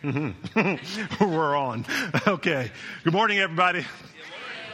We're on. Okay. Good morning, everybody.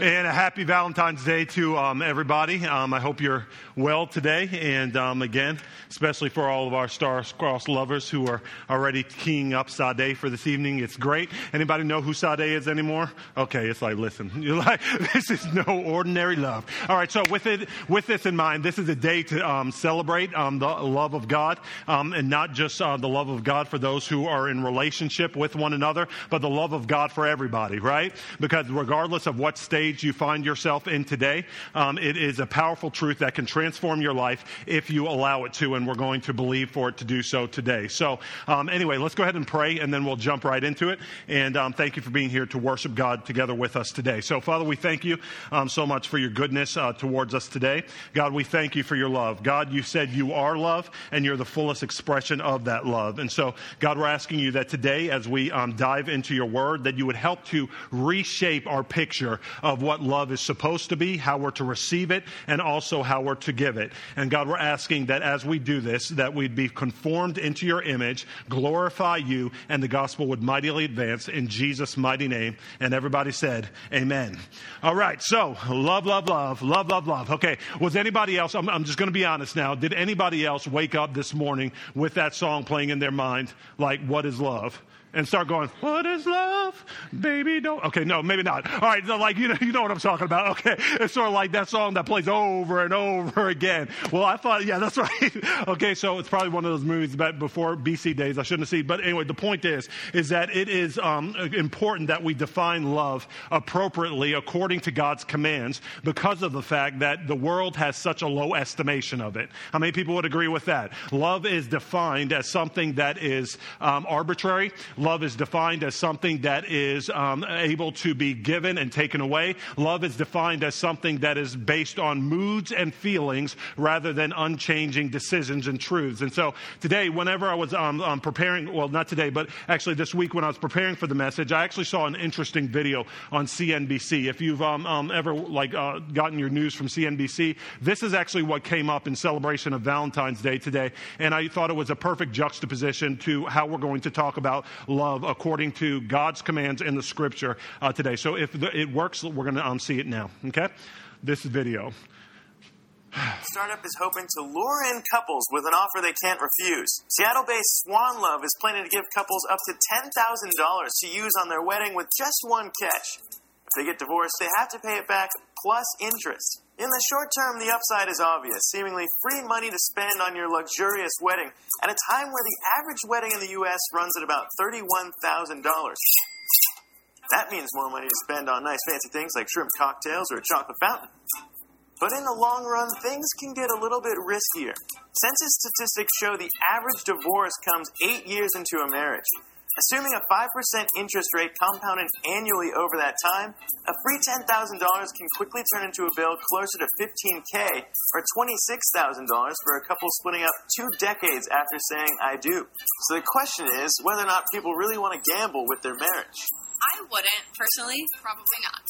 And a happy Valentine's Day to um, everybody. Um, I hope you're well today. And um, again, especially for all of our Star Cross lovers who are already keying up Sade for this evening, it's great. Anybody know who Sade is anymore? Okay, it's like, listen, you're like, this is no ordinary love. All right, so with it, with this in mind, this is a day to um, celebrate um, the love of God, um, and not just uh, the love of God for those who are in relationship with one another, but the love of God for everybody, right? Because regardless of what stage stage you find yourself in today. Um, it is a powerful truth that can transform your life if you allow it to, and we're going to believe for it to do so today. So, um, anyway, let's go ahead and pray, and then we'll jump right into it. And um, thank you for being here to worship God together with us today. So, Father, we thank you um, so much for your goodness uh, towards us today. God, we thank you for your love. God, you said you are love, and you're the fullest expression of that love. And so, God, we're asking you that today, as we um, dive into your word, that you would help to reshape our picture of of what love is supposed to be, how we're to receive it, and also how we're to give it. And God, we're asking that as we do this, that we'd be conformed into your image, glorify you, and the gospel would mightily advance in Jesus' mighty name. And everybody said, Amen. All right, so love, love, love, love, love, love. Okay, was anybody else, I'm, I'm just going to be honest now, did anybody else wake up this morning with that song playing in their mind, like, What is love? And start going, what is love? Baby, don't. Okay, no, maybe not. All right, so like, you know, you know what I'm talking about. Okay. It's sort of like that song that plays over and over again. Well, I thought, yeah, that's right. okay, so it's probably one of those movies that before BC days I shouldn't have seen. But anyway, the point is, is that it is um, important that we define love appropriately according to God's commands because of the fact that the world has such a low estimation of it. How many people would agree with that? Love is defined as something that is um, arbitrary. Love is defined as something that is um, able to be given and taken away. Love is defined as something that is based on moods and feelings rather than unchanging decisions and truths. And so today, whenever I was um, um, preparing, well, not today, but actually this week when I was preparing for the message, I actually saw an interesting video on CNBC. If you've um, um, ever like uh, gotten your news from CNBC, this is actually what came up in celebration of Valentine's Day today. And I thought it was a perfect juxtaposition to how we're going to talk about love according to God's commands in the scripture uh, today. So if the, it works, we're going to um, see it now. Okay? This video. Startup is hoping to lure in couples with an offer they can't refuse. Seattle based Swan Love is planning to give couples up to $10,000 to use on their wedding with just one catch. If they get divorced, they have to pay it back plus interest. In the short term, the upside is obvious seemingly free money to spend on your luxurious wedding at a time where the average wedding in the U.S. runs at about $31,000. That means more money to spend on nice fancy things like shrimp cocktails or a chocolate fountain. But in the long run, things can get a little bit riskier. Census statistics show the average divorce comes eight years into a marriage. Assuming a 5% interest rate compounded annually over that time, a free $10,000 can quickly turn into a bill closer to 15K or $26,000 for a couple splitting up two decades after saying I do. So the question is whether or not people really want to gamble with their marriage. I wouldn't personally. Probably not.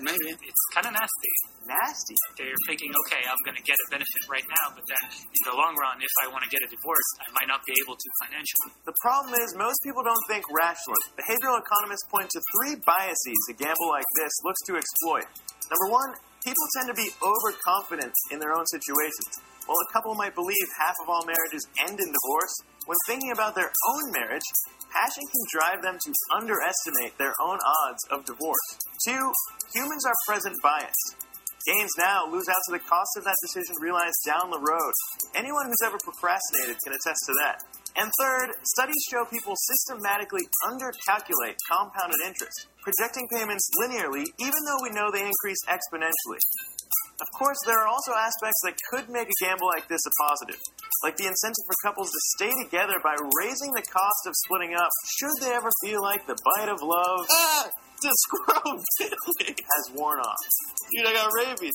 Maybe it's kind of nasty. Nasty. They're thinking, okay, I'm going to get a benefit right now, but then in the long run, if I want to get a divorce, I might not be able to financially. The problem is most people don't think rationally. Behavioral economists point to three biases a gamble like this looks to exploit. Number one, people tend to be overconfident in their own situations. While a couple might believe half of all marriages end in divorce, when thinking about their own marriage, passion can drive them to underestimate their own odds of divorce. Two, humans are present biased. Gains now lose out to the cost of that decision realized down the road. Anyone who's ever procrastinated can attest to that. And third, studies show people systematically undercalculate compounded interest, projecting payments linearly even though we know they increase exponentially. Of course, there are also aspects that could make a gamble like this a positive, like the incentive for couples to stay together by raising the cost of splitting up should they ever feel like the bite of love ah, has worn off. Dude, I got rabies.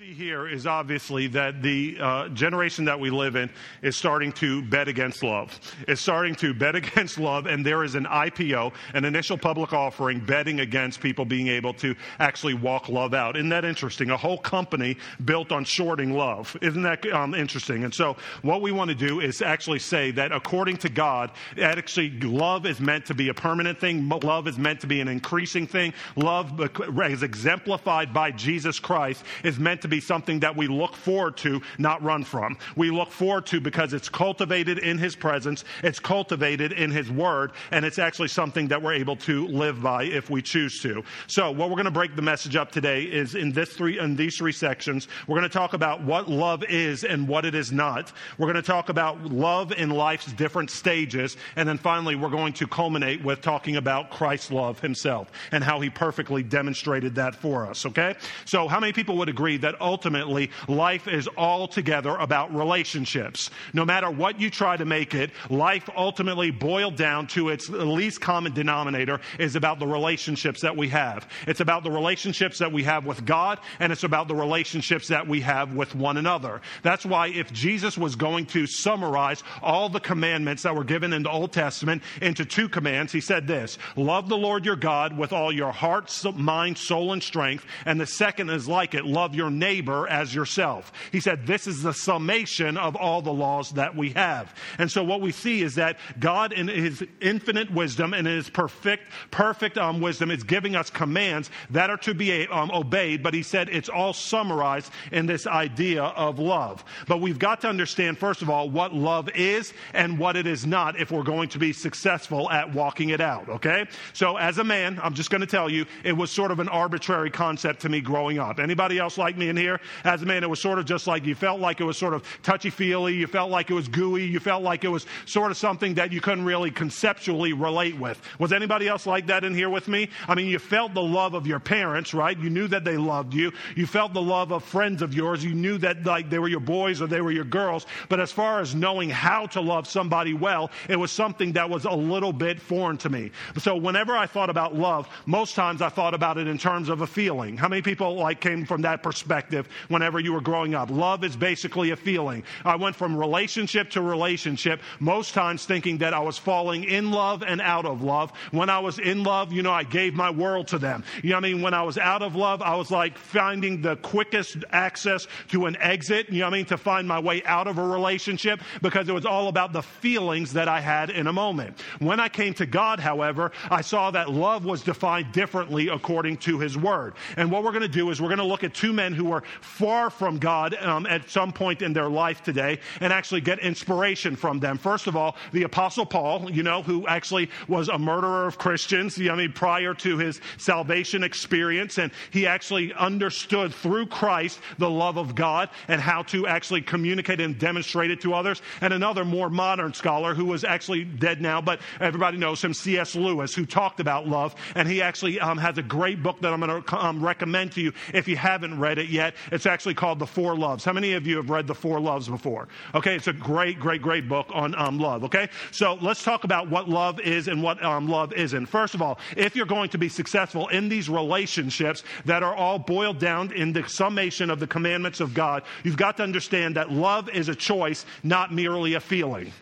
See here is obviously that the uh, generation that we live in is starting to bet against love. It's starting to bet against love, and there is an IPO, an initial public offering, betting against people being able to actually walk love out. Isn't that interesting? A whole company built on shorting love. Isn't that um, interesting? And so, what we want to do is actually say that according to God, actually, love is meant to be a permanent thing, love is meant to be an increasing thing. Love is exemplified by Jesus Christ, is meant meant to be something that we look forward to, not run from. We look forward to because it's cultivated in His presence, it's cultivated in His Word, and it's actually something that we're able to live by if we choose to. So, what we're going to break the message up today is in this three in these three sections. We're going to talk about what love is and what it is not. We're going to talk about love in life's different stages, and then finally, we're going to culminate with talking about Christ's love Himself and how He perfectly demonstrated that for us. Okay, so how many people would agree that ultimately life is altogether about relationships. No matter what you try to make it, life ultimately boiled down to its least common denominator is about the relationships that we have. It's about the relationships that we have with God, and it's about the relationships that we have with one another. That's why if Jesus was going to summarize all the commandments that were given in the Old Testament into two commands, he said this Love the Lord your God with all your heart, mind, soul, and strength. And the second is like it love your neighbor as yourself. He said, This is the summation of all the laws that we have. And so what we see is that God, in his infinite wisdom and his perfect, perfect um, wisdom, is giving us commands that are to be um, obeyed. But he said it's all summarized in this idea of love. But we've got to understand, first of all, what love is and what it is not if we're going to be successful at walking it out, okay? So as a man, I'm just going to tell you, it was sort of an arbitrary concept to me growing up. Anybody else like me in here. As a man, it was sort of just like you felt like it was sort of touchy feely. You felt like it was gooey. You felt like it was sort of something that you couldn't really conceptually relate with. Was anybody else like that in here with me? I mean, you felt the love of your parents, right? You knew that they loved you. You felt the love of friends of yours. You knew that like they were your boys or they were your girls. But as far as knowing how to love somebody well, it was something that was a little bit foreign to me. So whenever I thought about love, most times I thought about it in terms of a feeling. How many people like came from that perspective? Perspective whenever you were growing up. Love is basically a feeling. I went from relationship to relationship, most times thinking that I was falling in love and out of love. When I was in love, you know, I gave my world to them. You know I mean? When I was out of love, I was like finding the quickest access to an exit, you know I mean, to find my way out of a relationship because it was all about the feelings that I had in a moment. When I came to God, however, I saw that love was defined differently according to his word. And what we're going to do is we're going to look at two men who are far from God um, at some point in their life today and actually get inspiration from them. First of all, the Apostle Paul, you know, who actually was a murderer of Christians, I mean, prior to his salvation experience, and he actually understood through Christ the love of God and how to actually communicate and demonstrate it to others. And another more modern scholar who was actually dead now, but everybody knows him, C.S. Lewis, who talked about love, and he actually um, has a great book that I'm going to um, recommend to you if you haven't read it yet. It's actually called The Four Loves. How many of you have read The Four Loves before? Okay, it's a great, great, great book on um, love. Okay, so let's talk about what love is and what um, love isn't. First of all, if you're going to be successful in these relationships that are all boiled down in the summation of the commandments of God, you've got to understand that love is a choice, not merely a feeling.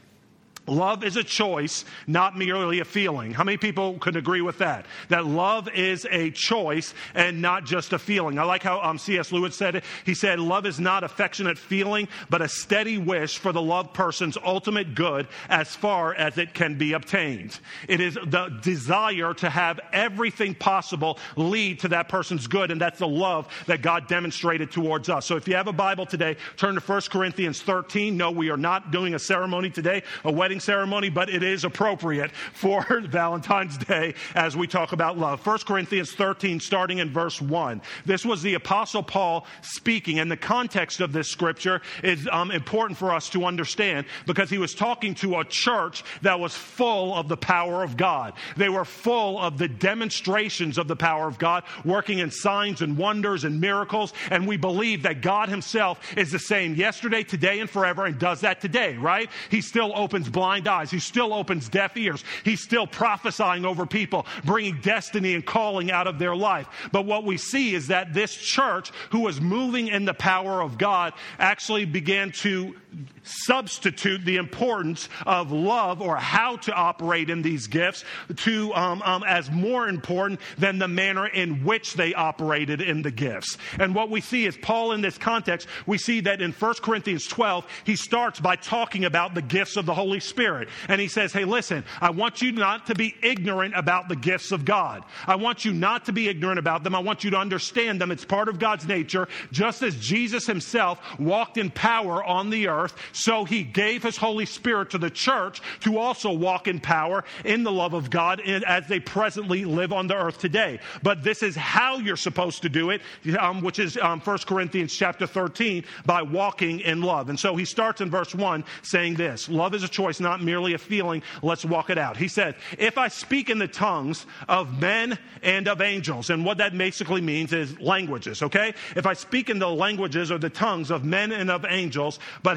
Love is a choice, not merely a feeling. How many people could agree with that? That love is a choice and not just a feeling. I like how um, C.S. Lewis said it. He said, Love is not affectionate feeling, but a steady wish for the loved person's ultimate good as far as it can be obtained. It is the desire to have everything possible lead to that person's good, and that's the love that God demonstrated towards us. So if you have a Bible today, turn to 1 Corinthians 13. No, we are not doing a ceremony today, a wedding wedding ceremony, but it is appropriate for Valentine's Day as we talk about love. 1 Corinthians 13, starting in verse 1. This was the Apostle Paul speaking, and the context of this scripture is um, important for us to understand because he was talking to a church that was full of the power of God. They were full of the demonstrations of the power of God, working in signs and wonders and miracles, and we believe that God Himself is the same yesterday, today, and forever, and does that today, right? He still opens blind blind eyes. He still opens deaf ears. He's still prophesying over people, bringing destiny and calling out of their life. But what we see is that this church, who was moving in the power of God, actually began to substitute the importance of love or how to operate in these gifts to um, um, as more important than the manner in which they operated in the gifts. And what we see is Paul in this context, we see that in 1 Corinthians 12, he starts by talking about the gifts of the Holy Spirit. And he says, Hey, listen, I want you not to be ignorant about the gifts of God. I want you not to be ignorant about them. I want you to understand them. It's part of God's nature, just as Jesus himself walked in power on the earth so he gave his Holy Spirit to the church to also walk in power in the love of God as they presently live on the earth today. But this is how you're supposed to do it, um, which is um, 1 Corinthians chapter 13, by walking in love. And so he starts in verse 1 saying this Love is a choice, not merely a feeling. Let's walk it out. He said, If I speak in the tongues of men and of angels, and what that basically means is languages, okay? If I speak in the languages or the tongues of men and of angels, but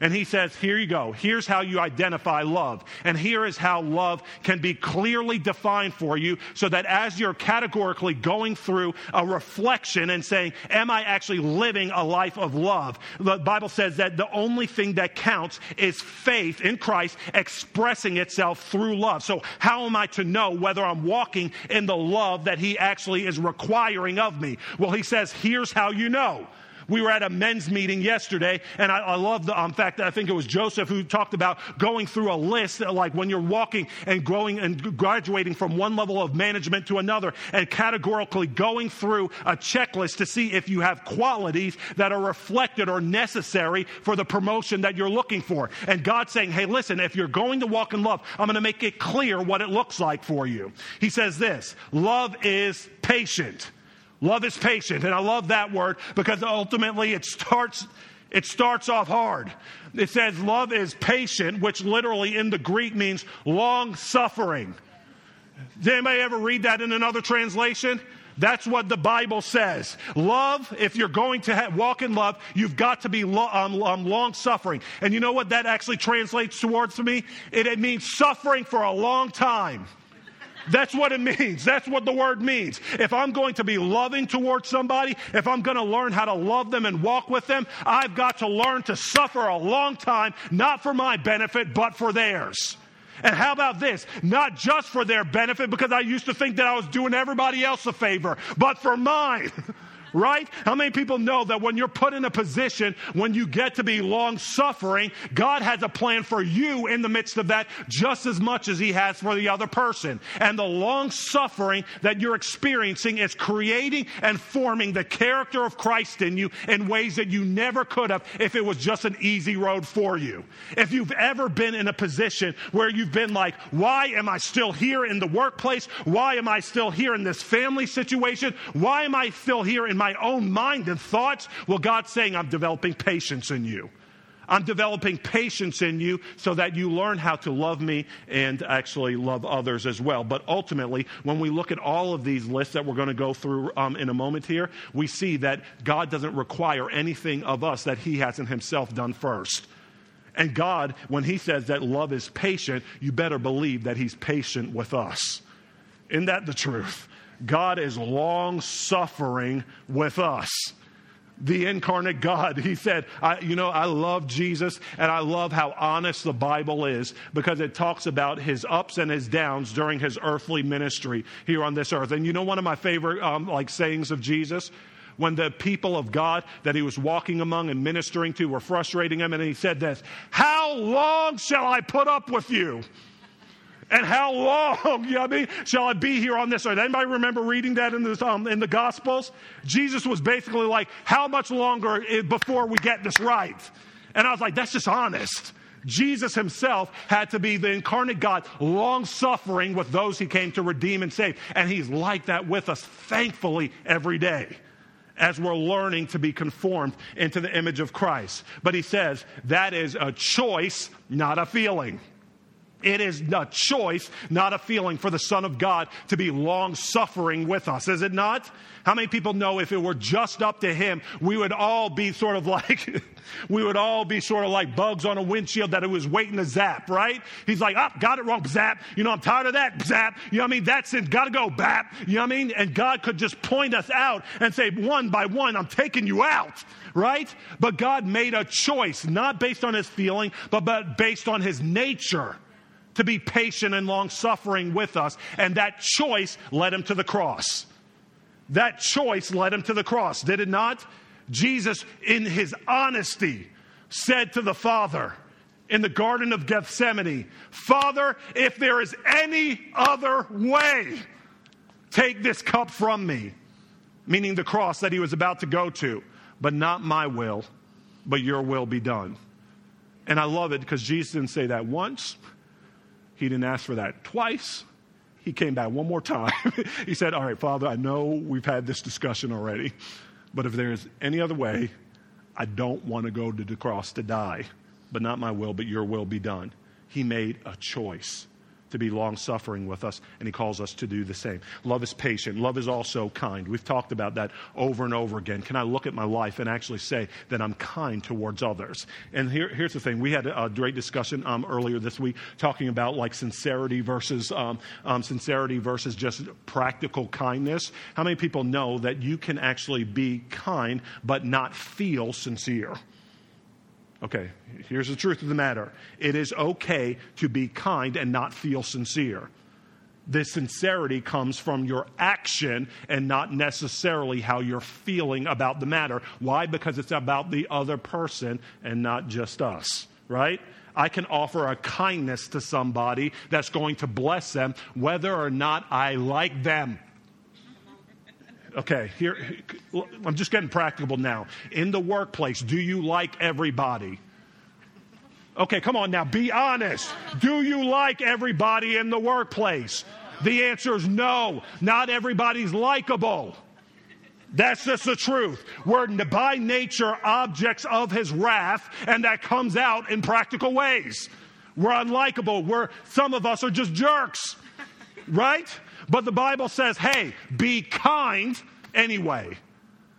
And he says, Here you go. Here's how you identify love. And here is how love can be clearly defined for you so that as you're categorically going through a reflection and saying, Am I actually living a life of love? The Bible says that the only thing that counts is faith in Christ expressing itself through love. So, how am I to know whether I'm walking in the love that he actually is requiring of me? Well, he says, Here's how you know. We were at a men's meeting yesterday, and I, I love the um, fact that I think it was Joseph who talked about going through a list, like when you're walking and growing and graduating from one level of management to another, and categorically going through a checklist to see if you have qualities that are reflected or necessary for the promotion that you're looking for. And God saying, hey, listen, if you're going to walk in love, I'm going to make it clear what it looks like for you. He says this love is patient. Love is patient. And I love that word because ultimately it starts, it starts off hard. It says love is patient, which literally in the Greek means long suffering. Did anybody ever read that in another translation? That's what the Bible says. Love, if you're going to ha- walk in love, you've got to be lo- um, um, long suffering. And you know what that actually translates towards to me? It, it means suffering for a long time. That's what it means. That's what the word means. If I'm going to be loving towards somebody, if I'm going to learn how to love them and walk with them, I've got to learn to suffer a long time, not for my benefit, but for theirs. And how about this? Not just for their benefit, because I used to think that I was doing everybody else a favor, but for mine. right? How many people know that when you're put in a position, when you get to be long suffering, God has a plan for you in the midst of that just as much as He has for the other person. And the long suffering that you're experiencing is creating and forming the character of Christ in you in ways that you never could have if it was just an easy road for you. If you've ever been in a position where you've been like, why am I still here in the workplace? Why am I still here in this family situation? Why am I still here in my my own mind and thoughts. Well, God's saying, I'm developing patience in you. I'm developing patience in you so that you learn how to love me and actually love others as well. But ultimately, when we look at all of these lists that we're going to go through um, in a moment here, we see that God doesn't require anything of us that He hasn't Himself done first. And God, when He says that love is patient, you better believe that He's patient with us. Isn't that the truth? God is long suffering with us. The incarnate God, he said, I, You know, I love Jesus and I love how honest the Bible is because it talks about his ups and his downs during his earthly ministry here on this earth. And you know, one of my favorite um, like sayings of Jesus? when the people of God that he was walking among and ministering to were frustrating him, and he said this How long shall I put up with you? And how long, you know I mean, shall I be here on this earth? Anybody remember reading that in, this, um, in the Gospels? Jesus was basically like, how much longer before we get this right? And I was like, that's just honest. Jesus himself had to be the incarnate God, long suffering with those he came to redeem and save. And he's like that with us, thankfully, every day as we're learning to be conformed into the image of Christ. But he says that is a choice, not a feeling. It is a choice, not a feeling for the Son of God to be long suffering with us, is it not? How many people know if it were just up to Him, we would all be sort of like, we would all be sort of like bugs on a windshield that it was waiting to zap, right? He's like, oh, got it wrong, zap. You know, I'm tired of that, zap. You know what I mean? That's it, gotta go, bap. You know what I mean? And God could just point us out and say, one by one, I'm taking you out, right? But God made a choice, not based on His feeling, but, but based on His nature to be patient and long suffering with us. And that choice led him to the cross. That choice led him to the cross, did it not? Jesus, in his honesty, said to the Father in the Garden of Gethsemane, Father, if there is any other way, take this cup from me, meaning the cross that he was about to go to, but not my will, but your will be done. And I love it because Jesus didn't say that once, he didn't ask for that twice he came back one more time. he said, All right, Father, I know we've had this discussion already, but if there's any other way, I don't want to go to the cross to die, but not my will, but your will be done. He made a choice to be long suffering with us, and he calls us to do the same. Love is patient. Love is also kind. We've talked about that over and over again. Can I look at my life and actually say that I'm kind towards others? And here, here's the thing we had a, great discussion um, earlier this week talking about like sincerity versus um, um, sincerity versus just practical kindness. How many people know that you can actually be kind but not feel sincere? Okay, here's the truth of the matter it is okay to be kind and not feel sincere. This sincerity comes from your action and not necessarily how you're feeling about the matter. Why? Because it's about the other person and not just us, right? I can offer a kindness to somebody that's going to bless them, whether or not I like them. Okay, here, I'm just getting practical now. In the workplace, do you like everybody? Okay, come on now, be honest. Do you like everybody in the workplace? The answer is no. Not everybody's likable. That's just the truth. We're by nature objects of his wrath, and that comes out in practical ways. We're unlikable. We're, some of us are just jerks, right? But the Bible says, hey, be kind anyway.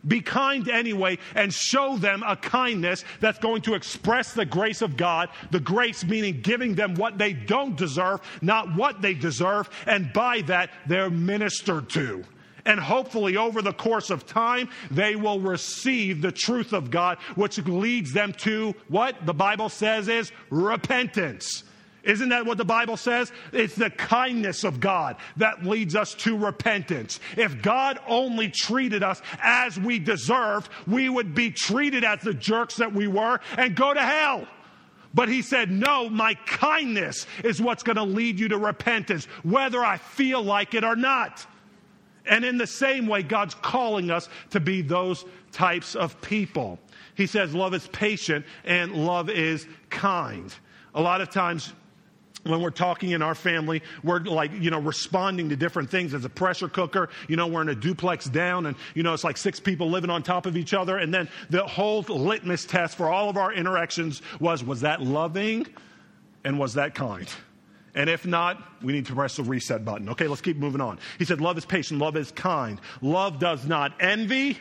Be kind anyway and show them a kindness that's going to express the grace of God. The grace meaning giving them what they don't deserve, not what they deserve. And by that, they're ministered to. And hopefully, over the course of time, they will receive the truth of God, which leads them to what the Bible says is repentance. Isn't that what the Bible says? It's the kindness of God that leads us to repentance. If God only treated us as we deserved, we would be treated as the jerks that we were and go to hell. But he said, No, my kindness is what's going to lead you to repentance, whether I feel like it or not. And in the same way, God's calling us to be those types of people. He says, Love is patient and love is kind. A lot of times, when we're talking in our family, we're like, you know, responding to different things as a pressure cooker. You know, we're in a duplex down and, you know, it's like six people living on top of each other. And then the whole litmus test for all of our interactions was, was that loving and was that kind? And if not, we need to press the reset button. Okay, let's keep moving on. He said, Love is patient, love is kind. Love does not envy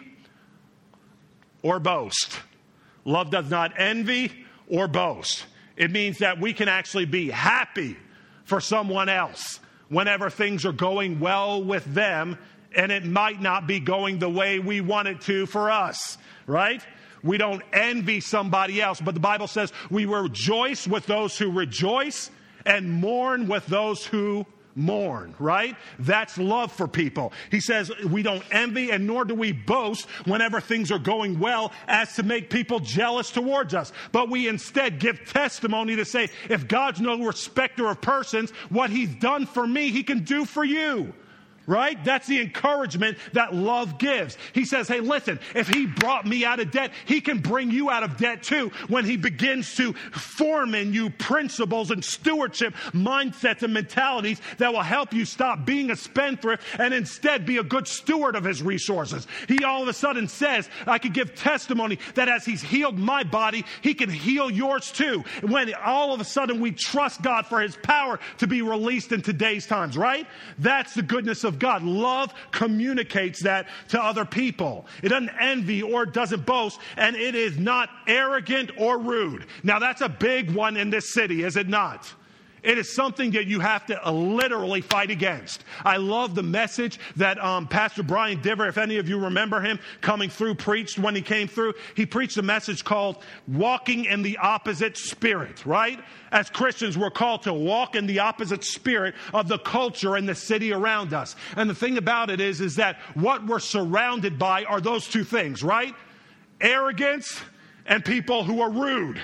or boast. Love does not envy or boast. It means that we can actually be happy for someone else whenever things are going well with them and it might not be going the way we want it to for us, right? We don't envy somebody else, but the Bible says we rejoice with those who rejoice and mourn with those who mourn, right? That's love for people. He says we don't envy and nor do we boast whenever things are going well as to make people jealous towards us. But we instead give testimony to say, if God's no respecter of persons, what he's done for me, he can do for you. Right? That's the encouragement that love gives. He says, Hey, listen, if he brought me out of debt, he can bring you out of debt too when he begins to form in you principles and stewardship mindsets and mentalities that will help you stop being a spendthrift and instead be a good steward of his resources. He all of a sudden says, I could give testimony that as he's healed my body, he can heal yours too. When all of a sudden we trust God for his power to be released in today's times, right? That's the goodness of of God. Love communicates that to other people. It doesn't envy or doesn't boast, and it is not arrogant or rude. Now, that's a big one in this city, is it not? It is something that you have to literally fight against. I love the message that um, Pastor Brian Diver, if any of you remember him coming through, preached when he came through. He preached a message called Walking in the Opposite Spirit, right? As Christians, we're called to walk in the opposite spirit of the culture and the city around us. And the thing about it is, is that what we're surrounded by are those two things, right? Arrogance and people who are rude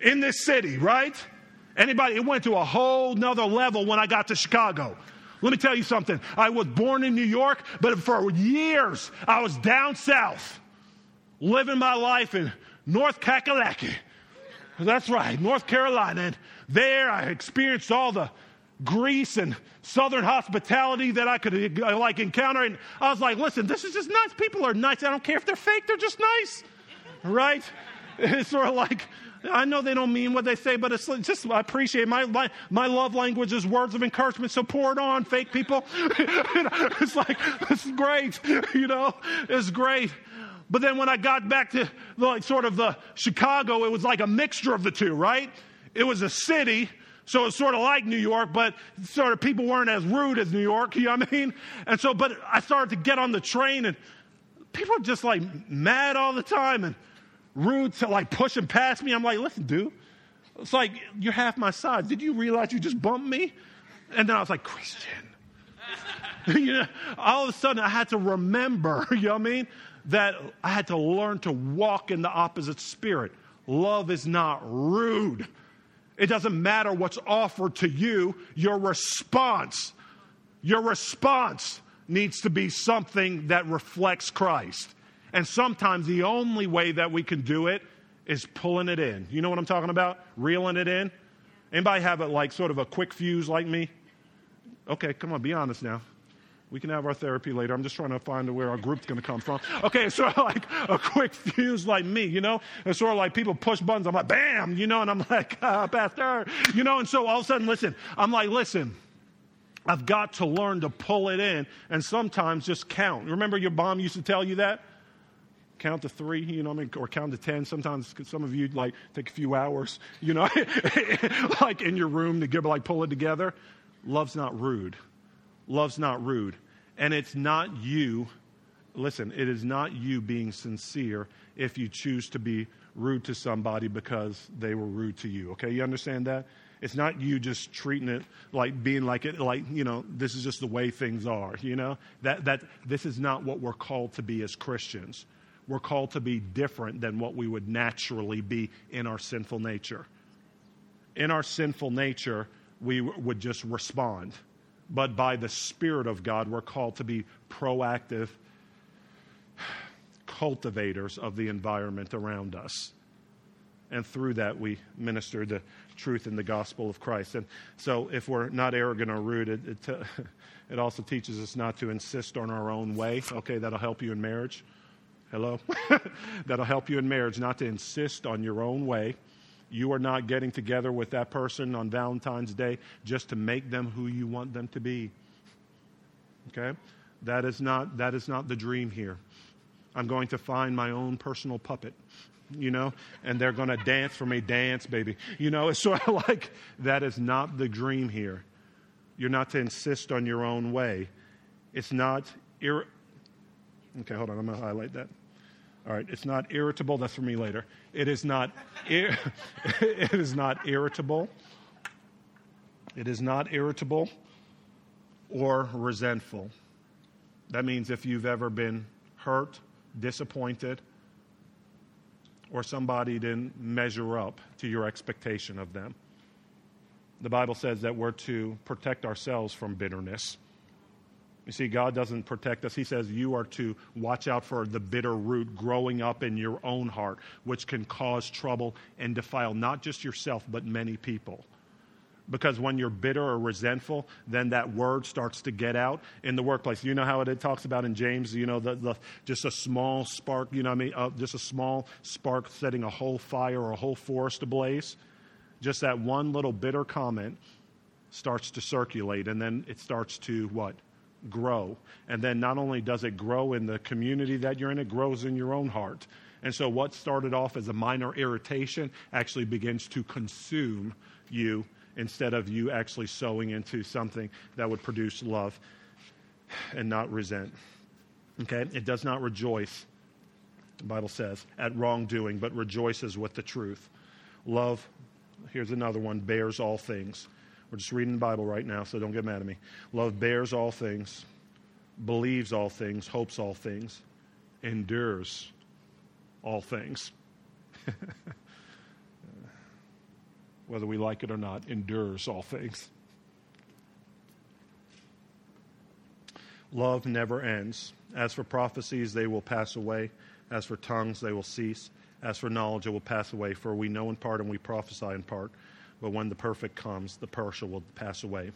in this city, right? Anybody, it went to a whole nother level when I got to Chicago. Let me tell you something. I was born in New York, but for years I was down south, living my life in North Kakalaki. That's right, North Carolina. And there I experienced all the Greece and southern hospitality that I could uh, like encounter. And I was like, listen, this is just nice. People are nice. I don't care if they're fake, they're just nice. Right? It's sort of like I know they don't mean what they say, but it's just, I appreciate my, my, my love language is words of encouragement. So pour it on, fake people. it's like, it's great. You know, it's great. But then when I got back to like sort of the Chicago, it was like a mixture of the two, right? It was a city, so it's sort of like New York, but sort of people weren't as rude as New York, you know what I mean? And so, but I started to get on the train and people are just like mad all the time. And rude to like pushing past me. I'm like, listen, dude, it's like you're half my size. Did you realize you just bumped me? And then I was like, Christian. you know, all of a sudden I had to remember, you know what I mean? That I had to learn to walk in the opposite spirit. Love is not rude. It doesn't matter what's offered to you, your response, your response needs to be something that reflects Christ. And sometimes the only way that we can do it is pulling it in. You know what I'm talking about? Reeling it in. Anybody have it like sort of a quick fuse like me? Okay, come on, be honest now. We can have our therapy later. I'm just trying to find where our group's going to come from. Okay, it's sort of like a quick fuse like me, you know? It's sort of like people push buttons. I'm like, bam, you know, and I'm like, ah, Pastor, you know? And so all of a sudden, listen, I'm like, listen, I've got to learn to pull it in and sometimes just count. Remember your mom used to tell you that? Count to three, you know, I mean, or count to 10. Sometimes some of you like take a few hours, you know, like in your room to give, like pull it together. Love's not rude. Love's not rude. And it's not you, listen, it is not you being sincere if you choose to be rude to somebody because they were rude to you. Okay, you understand that? It's not you just treating it like being like it, like, you know, this is just the way things are, you know? That, that, this is not what we're called to be as Christians we're called to be different than what we would naturally be in our sinful nature. In our sinful nature, we would just respond. But by the Spirit of God, we're called to be proactive cultivators of the environment around us. And through that, we minister the truth in the gospel of Christ. And so, if we're not arrogant or rude, it, it, it also teaches us not to insist on our own way. Okay, that'll help you in marriage. Hello? That'll help you in marriage not to insist on your own way. You are not getting together with that person on Valentine's Day just to make them who you want them to be. Okay? That is not, that is not the dream here. I'm going to find my own personal puppet, you know, and they're going to dance for me. Dance, baby. You know, it's sort of like that is not the dream here. You're not to insist on your own way. It's not. Ir- okay, hold on. I'm going to highlight that. All right, it's not irritable. That's for me later. It is not. Ir- it is not irritable. It is not irritable or resentful. That means if you've ever been hurt, disappointed, or somebody didn't measure up to your expectation of them. The Bible says that we're to protect ourselves from bitterness. You see, God doesn't protect us. He says you are to watch out for the bitter root growing up in your own heart, which can cause trouble and defile not just yourself, but many people. Because when you're bitter or resentful, then that word starts to get out in the workplace. You know how it talks about in James, you know, the, the just a small spark, you know what I mean? Uh, just a small spark setting a whole fire or a whole forest ablaze. Just that one little bitter comment starts to circulate, and then it starts to what? Grow. And then not only does it grow in the community that you're in, it grows in your own heart. And so what started off as a minor irritation actually begins to consume you instead of you actually sowing into something that would produce love and not resent. Okay? It does not rejoice, the Bible says, at wrongdoing, but rejoices with the truth. Love, here's another one, bears all things we're just reading the Bible right now, so don't get mad at me. Love bears all things, believes all things, hopes all things, endures all things. Whether we like it or not, endures all things. Love never ends. As for prophecies, they will pass away. As for tongues, they will cease. As for knowledge, it will pass away. For we know in part and we prophesy in part. But when the perfect comes, the partial will pass away.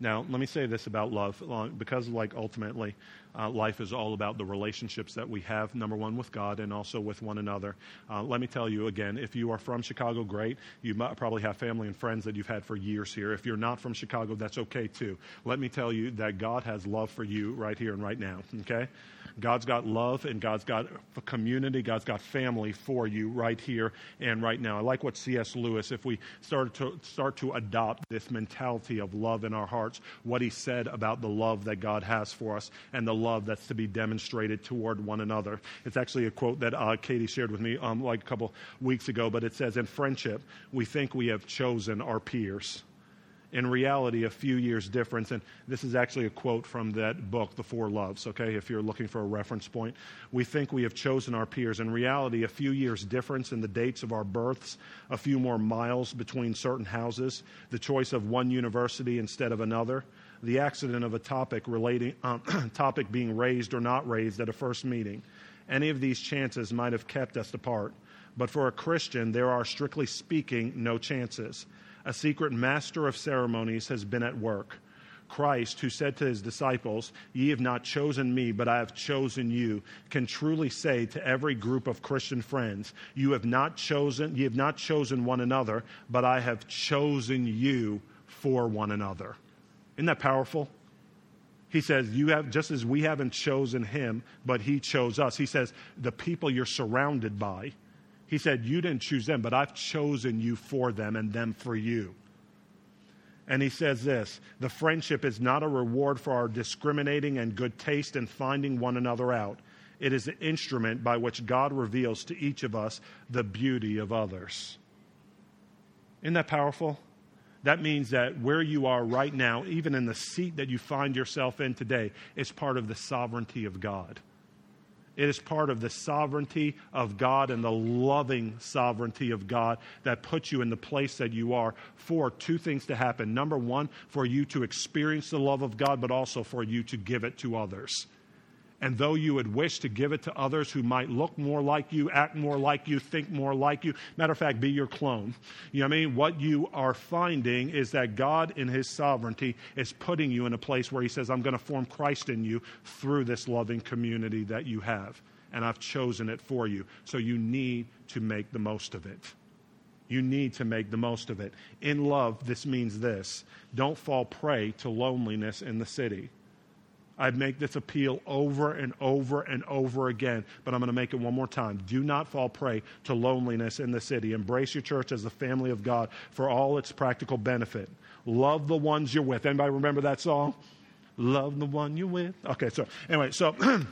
Now, let me say this about love, because like ultimately, uh, life is all about the relationships that we have, number one, with God and also with one another. Uh, let me tell you again, if you are from Chicago, great. You probably have family and friends that you've had for years here. If you're not from Chicago, that's okay too. Let me tell you that God has love for you right here and right now, okay? God's got love and God's got community, God's got family for you right here and right now. I like what C.S. Lewis, if we start to start to adopt this mentality of love in our hearts, what he said about the love that God has for us and the love that's to be demonstrated toward one another. It's actually a quote that uh, Katie shared with me um, like a couple weeks ago, but it says, In friendship, we think we have chosen our peers in reality a few years difference. And this is actually a quote from that book, The Four Loves, okay, if you're looking for a reference point. We think we have chosen our peers. In reality, a few years difference in the dates of our births, a few more miles between certain houses, the choice of one university instead of another, the accident of a topic relating um, topic being raised or not raised at a first meeting. Any of these chances might have kept us apart. But for a Christian, there are, strictly speaking, no chances a secret master of ceremonies has been at work. Christ, who said to his disciples, Ye have not chosen me, but I have chosen you, can truly say to every group of Christian friends, You have not chosen, ye have not chosen one another, but I have chosen you for one another. Isn't that powerful? He says, You have just as we haven't chosen him, but he chose us. He says, the people you're surrounded by he said, You didn't choose them, but I've chosen you for them and them for you. And he says this the friendship is not a reward for our discriminating and good taste and finding one another out. It is an instrument by which God reveals to each of us the beauty of others. Isn't that powerful? That means that where you are right now, even in the seat that you find yourself in today, is part of the sovereignty of God. It is part of the sovereignty of God and the loving sovereignty of God that puts you in the place that you are for two things to happen. Number one, for you to experience the love of God, but also for you to give it to others. And though you would wish to give it to others who might look more like you, act more like you, think more like you, matter of fact, be your clone. You know what I mean? What you are finding is that God, in His sovereignty, is putting you in a place where He says, I'm going to form Christ in you through this loving community that you have. And I've chosen it for you. So you need to make the most of it. You need to make the most of it. In love, this means this don't fall prey to loneliness in the city. I make this appeal over and over and over again, but I'm going to make it one more time. Do not fall prey to loneliness in the city. Embrace your church as the family of God for all its practical benefit. Love the ones you're with. Anybody remember that song? Love the one you're with. Okay, so anyway, so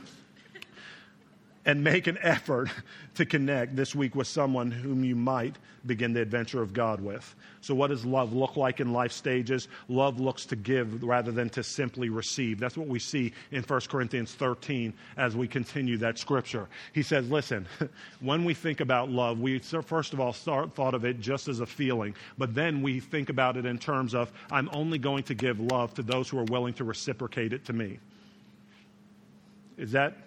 and make an effort to connect this week with someone whom you might begin the adventure of God with. So, what does love look like in life stages? Love looks to give rather than to simply receive. That's what we see in 1 Corinthians 13 as we continue that scripture. He says, Listen, when we think about love, we first of all start, thought of it just as a feeling, but then we think about it in terms of, I'm only going to give love to those who are willing to reciprocate it to me. Is that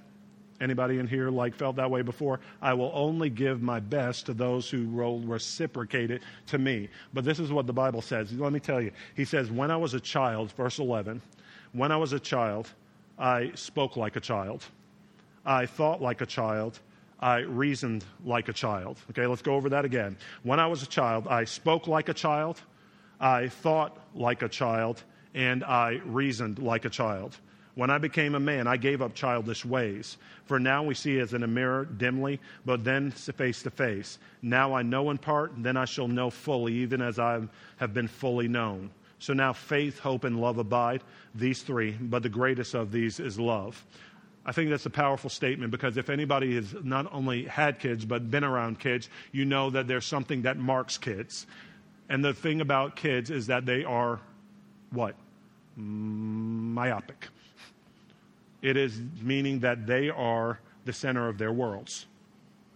anybody in here like felt that way before? I will only give my best to those who will reciprocate it to me. But this is what the Bible says. Let me tell you. He says, When I was a child, verse 11, when I was a child, I spoke like a child. I thought like a child. I reasoned like a child. Okay, let's go over that again. When I was a child, I spoke like a child. I thought like a child. And I reasoned like a child. When I became a man, I gave up childish ways. For now we see as in a mirror dimly, but then face to face. Now I know in part, then I shall know fully, even as I have been fully known. So now faith, hope, and love abide, these three, but the greatest of these is love. I think that's a powerful statement because if anybody has not only had kids but been around kids, you know that there's something that marks kids. And the thing about kids is that they are what? Myopic. It is meaning that they are the center of their worlds,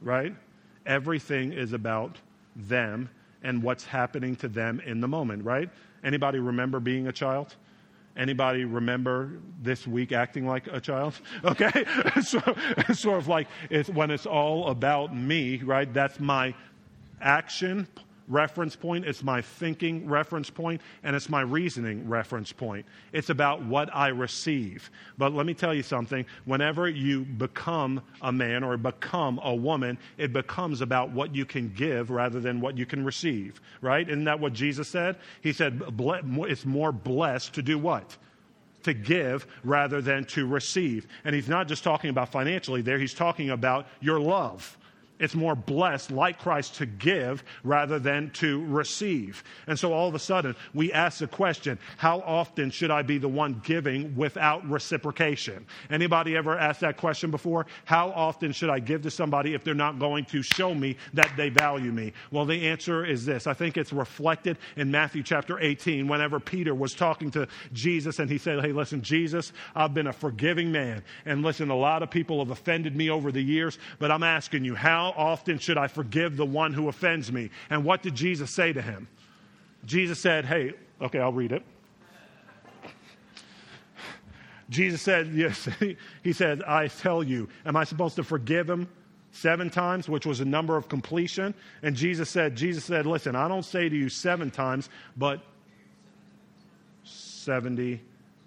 right? Everything is about them and what's happening to them in the moment, right? Anybody remember being a child? Anybody remember this week acting like a child? Okay, so it's sort of like it's when it's all about me, right? That's my action reference point, it's my thinking reference point, and it's my reasoning reference point. It's about what I receive. But let me tell you something whenever you become a man or become a woman, it becomes about what you can give rather than what you can receive, right? Isn't that what Jesus said? He said, it's more blessed to do what? to give rather than to receive. And he's not just talking about financially there, he's talking about your love it's more blessed, like Christ, to give rather than to receive. And so all of a sudden, we ask the question how often should I be the one giving without reciprocation? Anybody ever asked that question before? How often should I give to somebody if they're not going to show me that they value me? Well, the answer is this. I think it's reflected in Matthew chapter 18 whenever Peter was talking to Jesus and he said, Hey, listen, Jesus, I've been a forgiving man. And listen, a lot of people have offended me over the years, but I'm asking you, how how often should I forgive the one who offends me? And what did Jesus say to him? Jesus said, Hey, okay, I'll read it. Jesus said, Yes, he said, I tell you, am I supposed to forgive him seven times, which was a number of completion? And Jesus said, Jesus said, Listen, I don't say to you seven times, but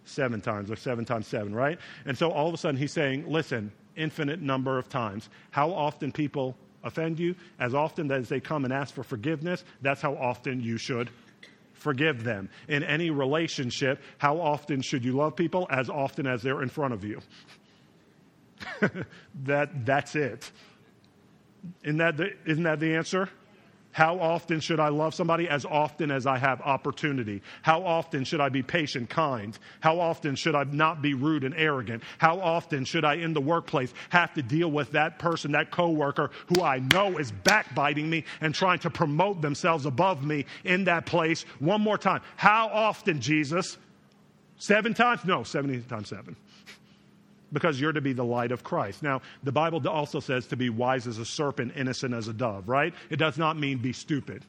77 times, or seven times seven, right? And so all of a sudden he's saying, Listen, infinite number of times. How often people offend you, as often as they come and ask for forgiveness, that's how often you should forgive them. In any relationship, how often should you love people? As often as they're in front of you. that, that's it. Isn't that, the, isn't that the answer? How often should I love somebody? As often as I have opportunity. How often should I be patient, kind? How often should I not be rude and arrogant? How often should I, in the workplace, have to deal with that person, that coworker who I know is backbiting me and trying to promote themselves above me in that place? One more time. How often, Jesus? Seven times? No, 70 times seven because you're to be the light of Christ. Now, the Bible also says to be wise as a serpent, innocent as a dove, right? It does not mean be stupid.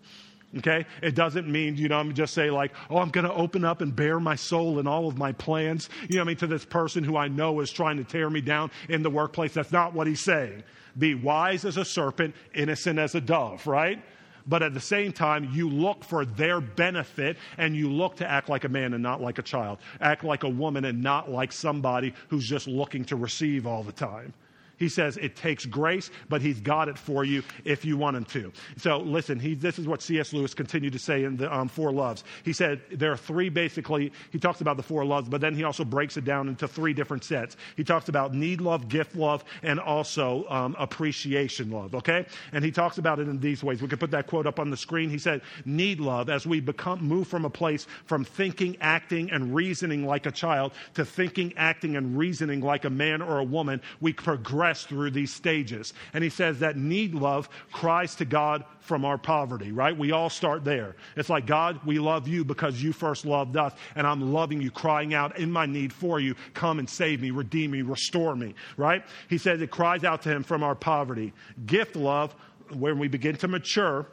Okay? It doesn't mean, you know, I'm just say like, oh, I'm going to open up and bare my soul and all of my plans, you know I mean, to this person who I know is trying to tear me down in the workplace. That's not what he's saying. Be wise as a serpent, innocent as a dove, right? But at the same time, you look for their benefit and you look to act like a man and not like a child, act like a woman and not like somebody who's just looking to receive all the time. He says it takes grace, but he's got it for you if you want him to. So listen, he, this is what C.S. Lewis continued to say in the um, Four Loves. He said there are three basically, he talks about the four loves, but then he also breaks it down into three different sets. He talks about need love, gift love, and also um, appreciation love, okay? And he talks about it in these ways. We could put that quote up on the screen. He said, need love as we become, move from a place from thinking, acting, and reasoning like a child to thinking, acting, and reasoning like a man or a woman, we progress progress through these stages. And he says that need love cries to God from our poverty, right? We all start there. It's like, God, we love you because you first loved us, and I'm loving you, crying out in my need for you. Come and save me, redeem me, restore me, right? He says it cries out to him from our poverty. Gift love, when we begin to mature,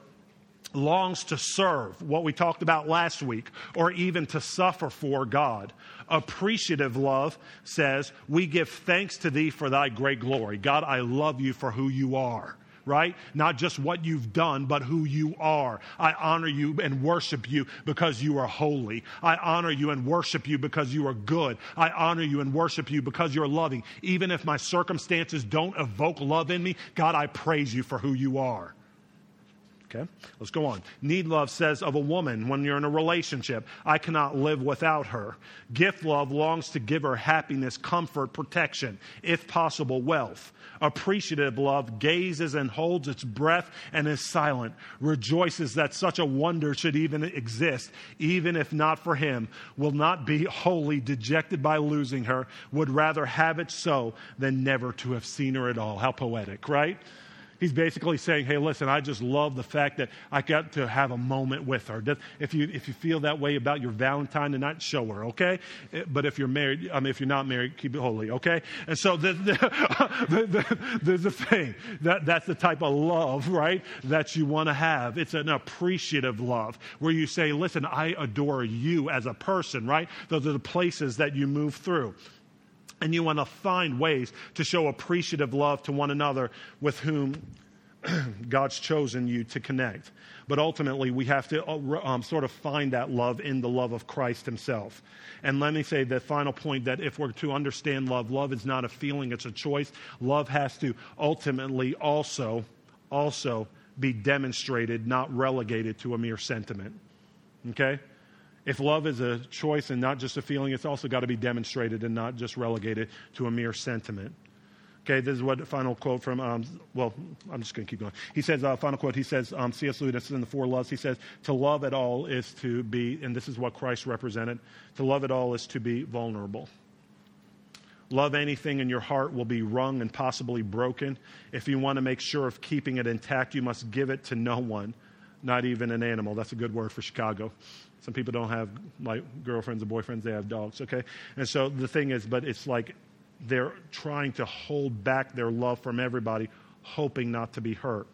longs to serve, what we talked about last week, or even to suffer for God. Appreciative love says, We give thanks to thee for thy great glory. God, I love you for who you are right? Not just what you've done, but who you are. I honor you and worship you because you are holy. I honor you and worship you because you are good. I honor you and worship you because you're loving. Even if my circumstances don't evoke love in me, God, I praise you for who you are. Okay, let's go on. Need love says of a woman when you're in a relationship, I cannot live without her. Gift love longs to give her happiness, comfort, protection, if possible, wealth. Appreciative love gazes and holds its breath and is silent, rejoices that such a wonder should even exist, even if not for him, will not be wholly dejected by losing her, would rather have it so than never to have seen her at all. How poetic, right? He's basically saying, hey, listen, I just love the fact that I got to have a moment with her. If you, if you feel that way about your Valentine tonight, show her, okay? Eh, but if you're married, I mean, if you're not married, keep it holy, okay? And so the, the, the, thing. That, that's the type of love, right, that you want to have. It's an appreciative love where you say, listen, I adore you as a person, right? Those are the places that you move through and you want to find ways to show appreciative love to one another with whom God's chosen you to connect. But ultimately, we have to uh, um, sort of find that love in the love of Christ Himself. And let me say the final point that if we're to understand love, love is not a feeling, it's a choice. Love has to ultimately also, also be demonstrated, not relegated to a mere sentiment. Okay? If love is a choice and not just a feeling, it's also got to be demonstrated and not just relegated to a mere sentiment. Okay, this is what the final quote from, um, well, I'm just going to keep going. He says, uh, final quote, he says, um, C.S. Lewis in The Four Loves, he says, to love at all is to be, and this is what Christ represented, to love at all is to be vulnerable. Love anything in your heart will be wrung and possibly broken. If you want to make sure of keeping it intact, you must give it to no one, not even an animal. That's a good word for Chicago. Some people don't have like girlfriends or boyfriends, they have dogs, okay? And so the thing is, but it's like they're trying to hold back their love from everybody, hoping not to be hurt.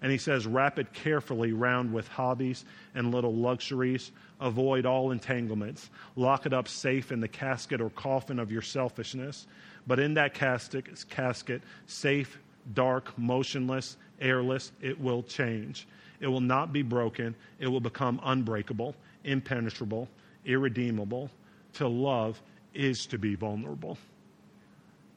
And he says, wrap it carefully round with hobbies and little luxuries. Avoid all entanglements. Lock it up safe in the casket or coffin of your selfishness. But in that casket, casket safe, dark, motionless, airless, it will change. It will not be broken. It will become unbreakable impenetrable, irredeemable. To love is to be vulnerable.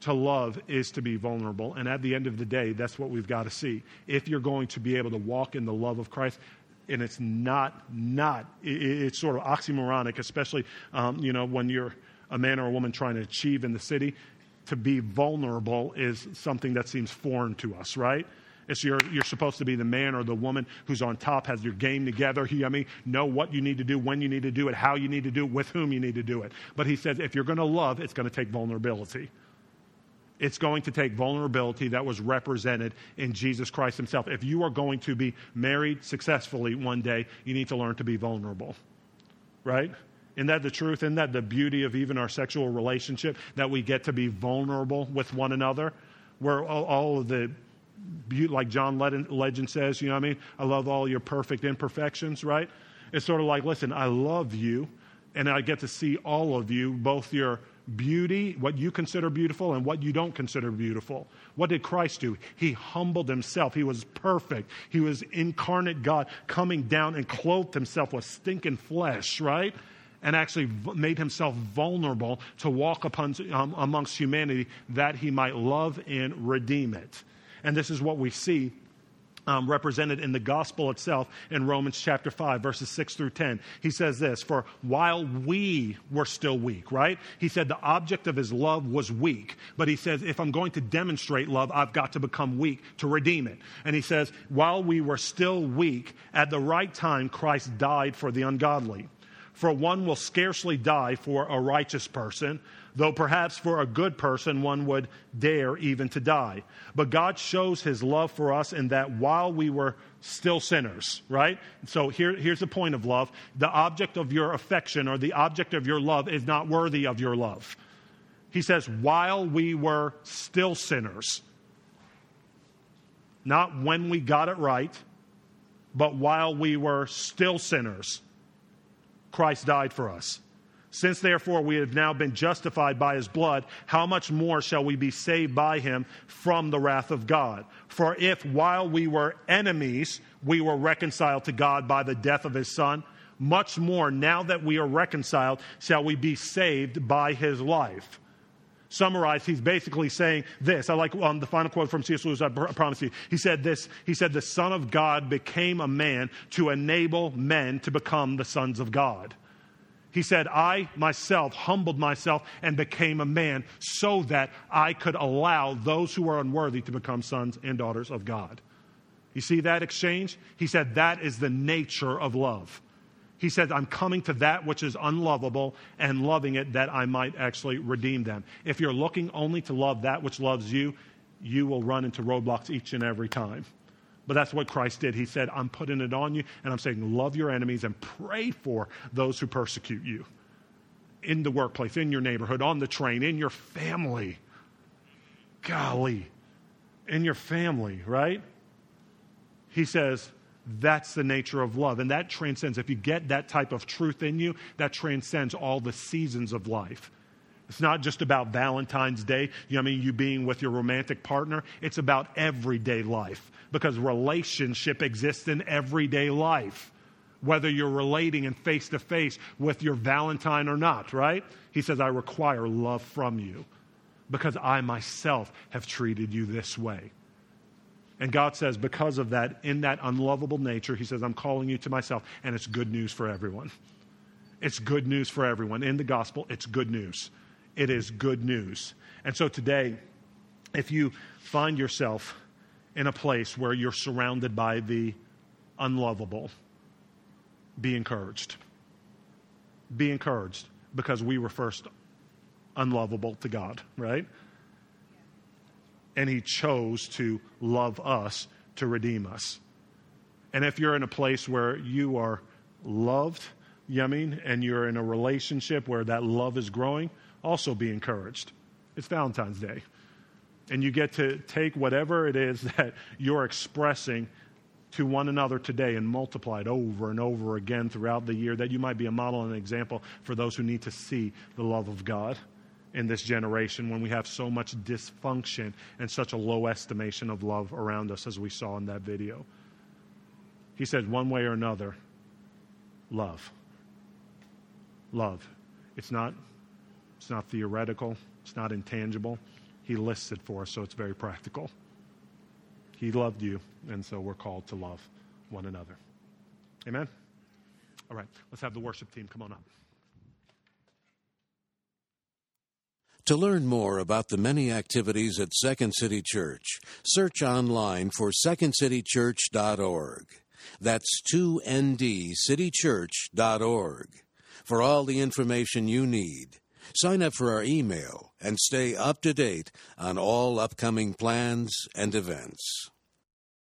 To love is to be vulnerable. And at the end of the day, that's what we've got to see. If you're going to be able to walk in the love of Christ, and it's not, not, it's sort of oxymoronic, especially, um, you know, when you're a man or a woman trying to achieve in the city. To be vulnerable is something that seems foreign to us, right? It's you're, you're supposed to be the man or the woman who's on top, has your game together. He, I mean, know what you need to do, when you need to do it, how you need to do it, with whom you need to do it. But he says if you're going to love, it's going to take vulnerability. It's going to take vulnerability that was represented in Jesus Christ himself. If you are going to be married successfully one day, you need to learn to be vulnerable. Right? Isn't that the truth? Isn't that the beauty of even our sexual relationship? That we get to be vulnerable with one another? Where all of the like John Legend says, you know what I mean? I love all your perfect imperfections, right? It's sort of like, listen, I love you, and I get to see all of you, both your beauty, what you consider beautiful, and what you don't consider beautiful. What did Christ do? He humbled himself. He was perfect. He was incarnate God coming down and clothed himself with stinking flesh, right? And actually made himself vulnerable to walk upon, um, amongst humanity that he might love and redeem it. And this is what we see um, represented in the gospel itself in Romans chapter 5, verses 6 through 10. He says this For while we were still weak, right? He said the object of his love was weak. But he says, if I'm going to demonstrate love, I've got to become weak to redeem it. And he says, while we were still weak, at the right time, Christ died for the ungodly. For one will scarcely die for a righteous person though perhaps for a good person one would dare even to die. But God shows his love for us in that while we were still sinners, right? So here, here's the point of love the object of your affection or the object of your love is not worthy of your love. He says, while we were still sinners, not when we got it right, But while we were still sinners, Christ died for us. Since therefore we have now been justified by his blood, how much more shall we be saved by him from the wrath of God? For if while we were enemies, we were reconciled to God by the death of his son, much more now that we are reconciled, shall we be saved by his life. Summarized, he's basically saying this. I like um, the final quote from C.S. Lewis, I promise you. He said this He said, The Son of God became a man to enable men to become the sons of God. He said, I myself humbled myself and became a man so that I could allow those who are unworthy to become sons and daughters of God. You see that exchange? He said, That is the nature of love. He said, I'm coming to that which is unlovable and loving it that I might actually redeem them. If you're looking only to love that which loves you, you will run into roadblocks each and every time. But that's what Christ did. He said, I'm putting it on you, and I'm saying, love your enemies and pray for those who persecute you in the workplace, in your neighborhood, on the train, in your family. Golly, in your family, right? He says, that's the nature of love. And that transcends, if you get that type of truth in you, that transcends all the seasons of life. It's not just about Valentine's Day, you know I mean, you being with your romantic partner. It's about everyday life because relationship exists in everyday life, whether you're relating in face to face with your Valentine or not, right? He says, I require love from you because I myself have treated you this way. And God says, because of that, in that unlovable nature, He says, I'm calling you to myself, and it's good news for everyone. It's good news for everyone. In the gospel, it's good news it is good news. And so today, if you find yourself in a place where you're surrounded by the unlovable, be encouraged. Be encouraged because we were first unlovable to God, right? And He chose to love us to redeem us. And if you're in a place where you are loved, mean, and you're in a relationship where that love is growing, also be encouraged. It's Valentine's Day. And you get to take whatever it is that you're expressing to one another today and multiply it over and over again throughout the year, that you might be a model and an example for those who need to see the love of God in this generation when we have so much dysfunction and such a low estimation of love around us, as we saw in that video. He said, one way or another, love. Love. It's not it's not theoretical, it's not intangible. He lists it for us, so it's very practical. He loved you, and so we're called to love one another. Amen? All right, let's have the worship team come on up. To learn more about the many activities at Second City Church, search online for secondcitychurch.org. That's 2ndcitychurch.org for all the information you need Sign up for our email and stay up to date on all upcoming plans and events.